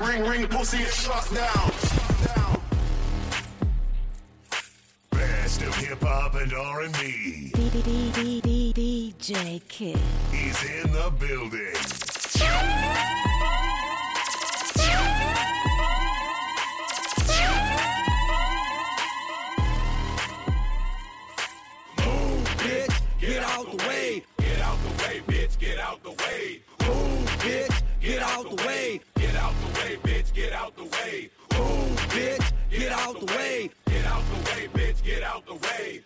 Ring, ring, pussy, is shut down. Best of hip hop and R&B. DJ Kid. He's in the building. get out the way. Get out the way, bitch, get out the way. Move, bitch, get out the way way, bitch, get out the way. Ooh, bitch, get out the way. Get out the way, bitch, get out the way.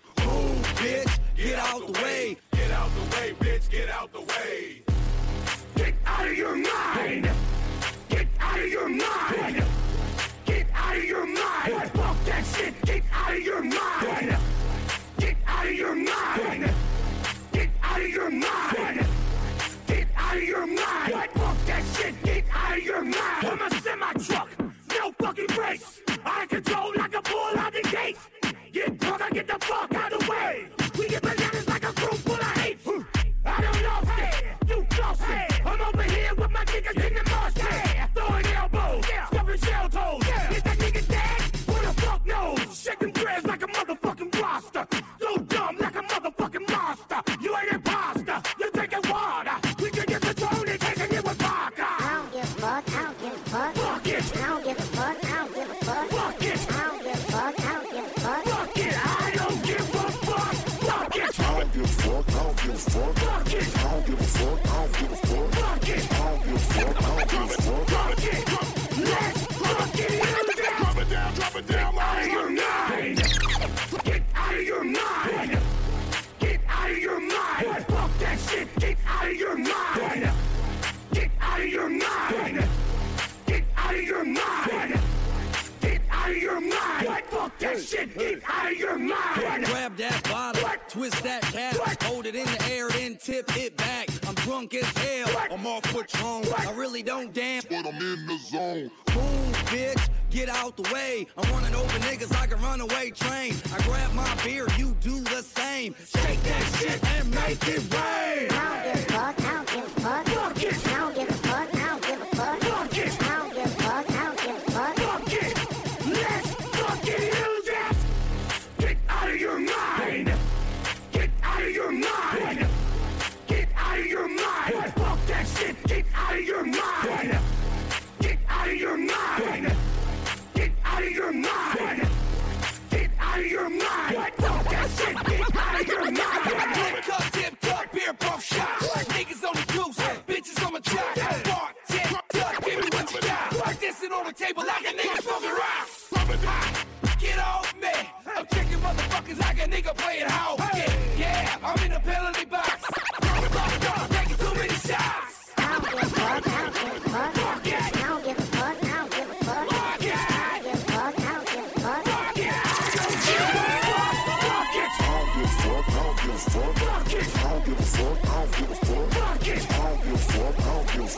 twist that cap. What? Hold it in the air, then tip it back. I'm drunk as hell. What? I'm off Patron. What? I really don't dance, but I'm in the zone. Move, bitch. Get out the way. I'm running over niggas like a runaway train. I grab my beer, you do the same. Shake that shit and make it rain.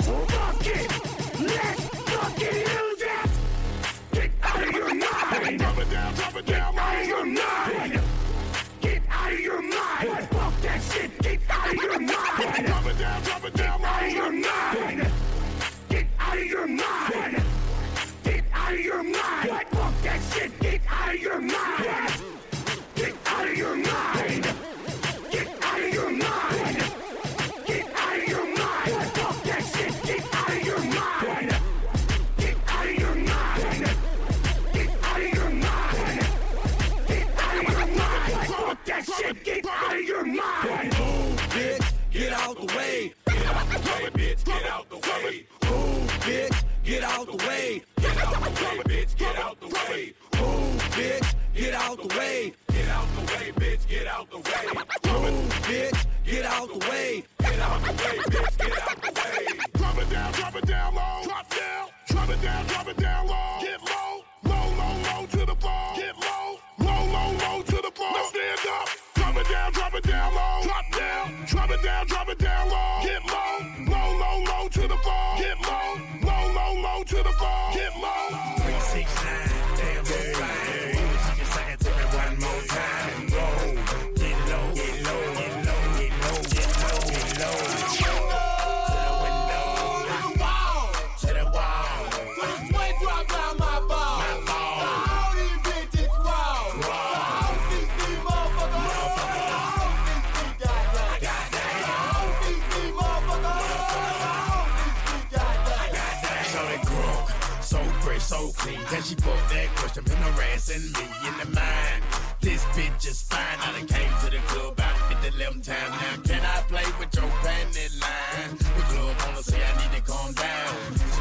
Fuck! down, drop it down low. Drop down, drop it down. Can she put that question? Been harassing me in the mind. This bitch is fine. I done came to the club about 50 11 times. Now can I play with your panty line? The club wanna say I need to calm down.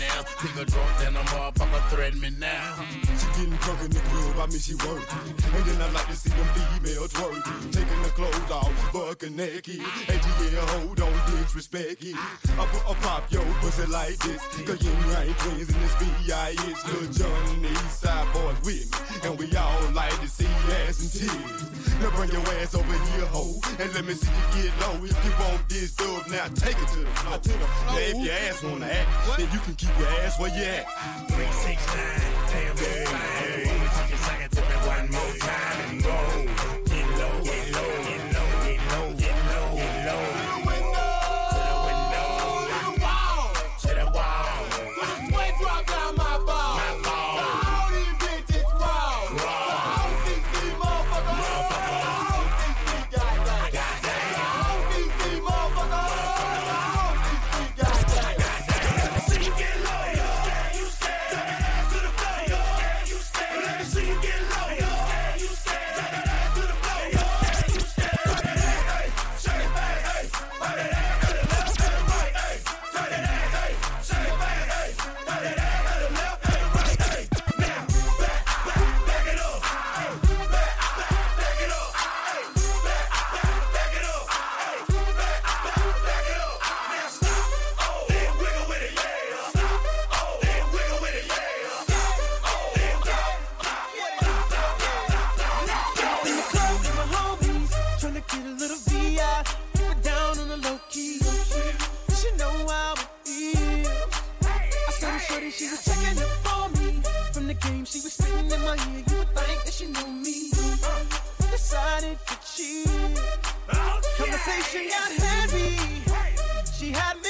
Now. Pick a drunk, then a motherfucker threaten me now. She getting drunk in the club, I mean she working. And then I like to see them females twerking. Taking the clothes off, bucking naked. And yeah, hold on, disrespect it. I put a pop yo pussy like this. Cause you ain't twins in this B.I.H. Lil Jon and the East Side Boyz with me. And we all like to see ass and titties. Now bring your ass over here, ho. And let me see you get low. If you want this now take it to the floor. To the floor. Now if your ass wanna act, then you can keep your ass where you at. 369, damn, yeah, yeah. You can sing it to me one more time and go. I saw the shorty, she was checking up for me. From the game, she was spitting in my ear. You would think that she knew me. Uh, decided to cheat. Oh, Conversation got heavy. She had me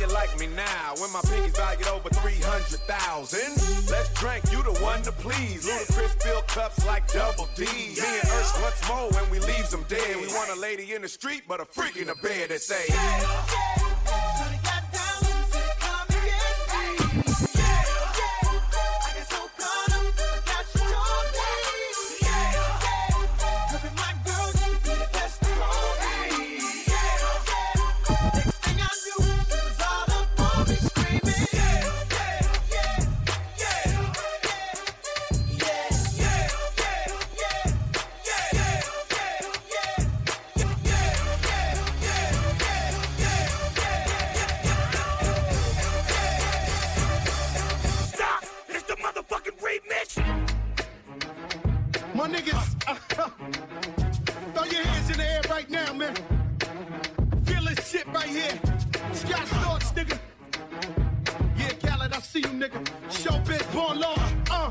You like me now when my pinky's valued over 300,000? Let's drink, you the one to please. Ludacris fill cups like double D. Me and Ursh once more when we leaves them dead. We want a lady in the street, but a freak in the bed that say, Shawty Throw your hands in the air right now, man. Feel this shit right here. Scott Storch, nigga. Yeah, Khaled, I see you, nigga. Showbiz, born law. Uh.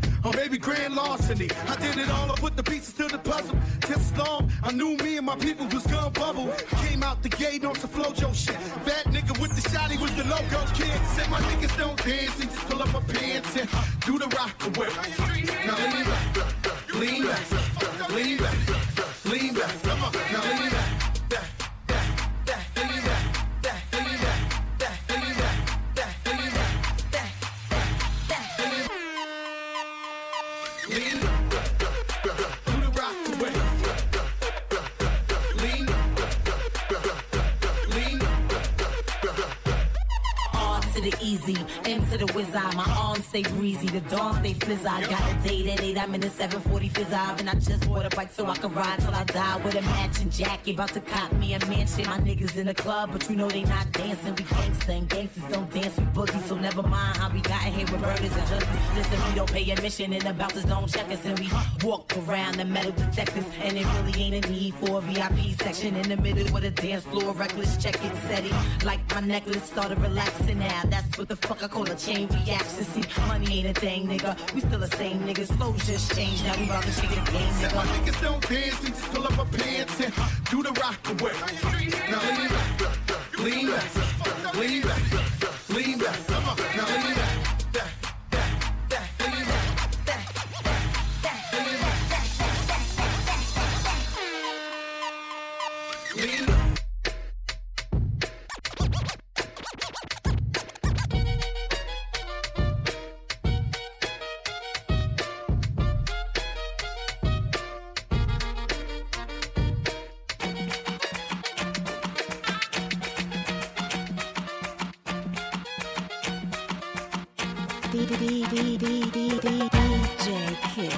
Oh, or maybe grand larceny. I did it all, I put the pieces to the puzzle. Just long, I knew me and my people was gonna bubble. Came out the gate on some Flo-Jo shit. That nigga with the shotty was the logo kid. Said my niggas don't dance and just pull up my pants and uh, do the rock away. Now lean back, lean back, lean back, lean back. Come on, to the easy, into the whiz. My arms stay breezy, the dawn stay fizz. I got a date at 8, I'm in the 740 fizz and I just bought a bike so I can ride till I die with a matching jacket. About to cop me a mansion. My niggas in the club, but you know they not dancing. We gangsta and gangsters don't dance with boogies, so never mind how we got here with murders and justice. Listen, we don't pay admission and the bouncers don't check us, and we walk around the metal detectors. And it really ain't a need for a VIP section in the middle with a dance floor. Reckless, check it, steady. Like my necklace started relaxing now. That's what the fuck I call a chain reaction. See, money ain't a thing, nigga. We still the same niggas. Flow just changed. Now we about to change the game, Said my nigga. niggas don't dance and just pull up my pants and do the rock away. Now lean back, lean back, lean back, lean back. DJ Kid.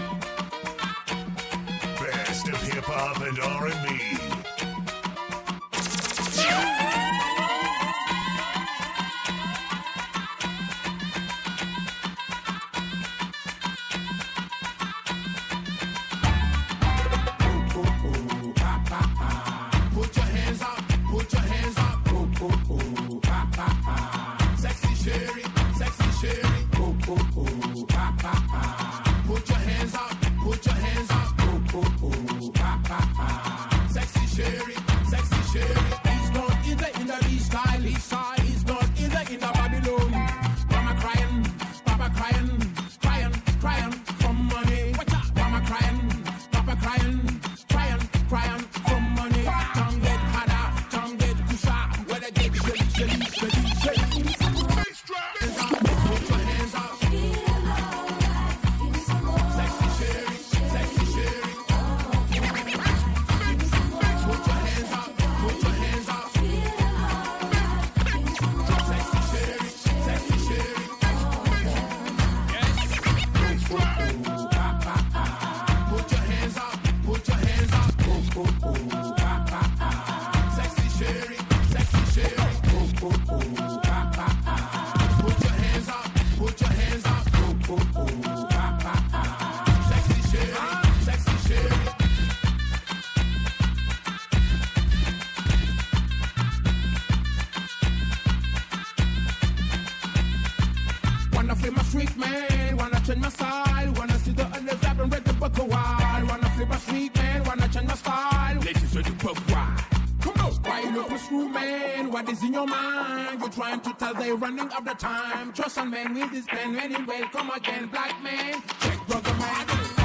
Best of hip hop and R&B. Running out the time. Trust a man with this pen, ready, well, come again, black man. Check brother man.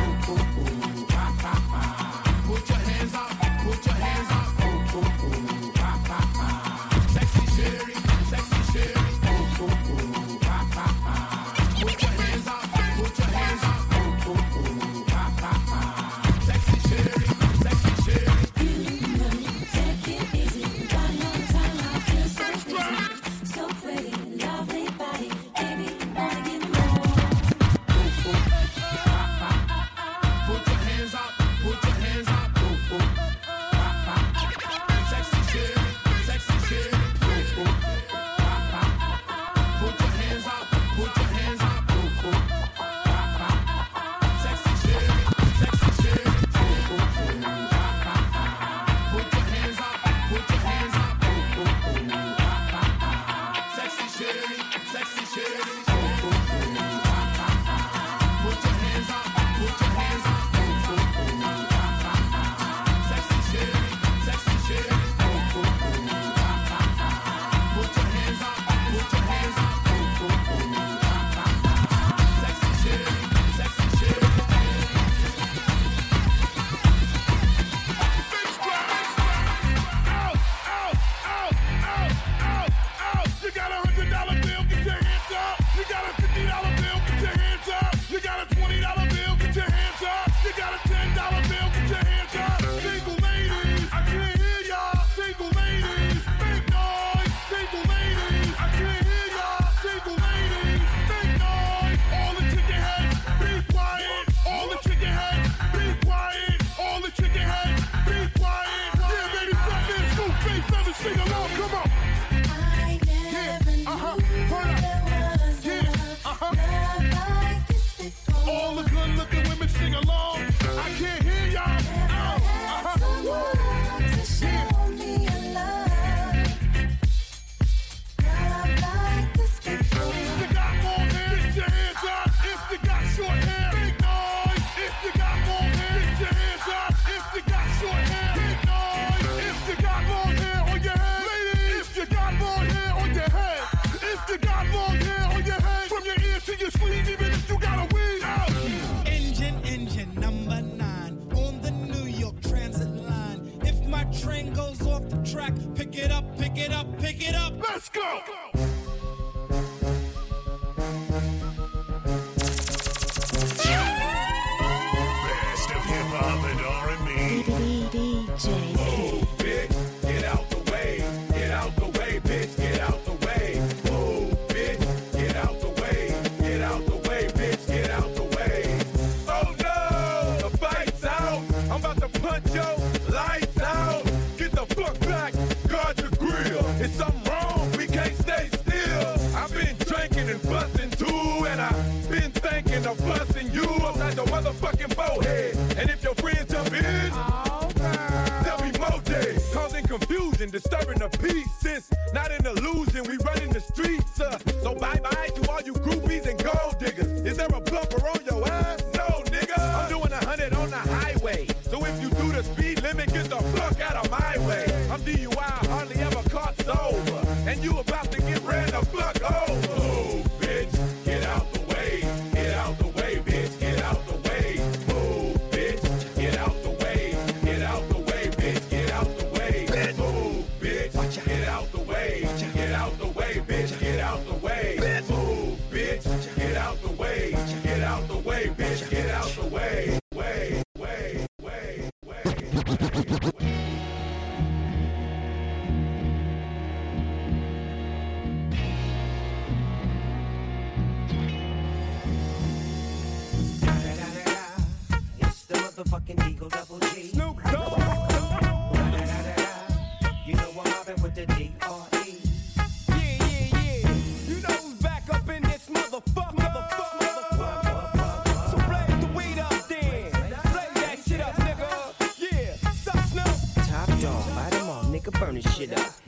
goes off the track. Pick it up, pick it up, pick it up. Let's go. Let's go. Motherfucking forehead. And if your friends jump in, There'll be more days causing confusion, disturbing the peace. Since not an illusion, we running the streets. Uh, so bye bye to all you groupies and nigga, burn this shit up.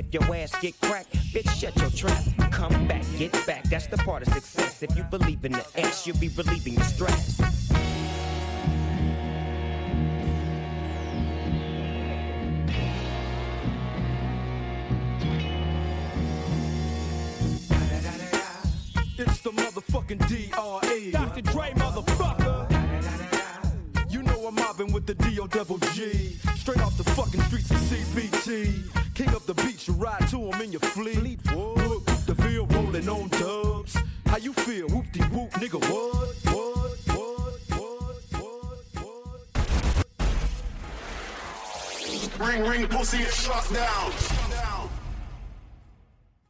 if your ass get cracked, bitch, shut your trap. Come back, get back, that's the part of success. If you believe in the ass, you'll be relieving the stress. It's the motherfucking D.R.E. Dr. Dre, motherfucker. You know I'm mobbing with the D.O. Straight off the fucking streets of CPT. Beach, you ride to him in your fleet. Look, the field rolling on dubs. How you feel? Whoop de whoop, nigga, what? What? What? What? What? Ring, ring, pussy, and shut down.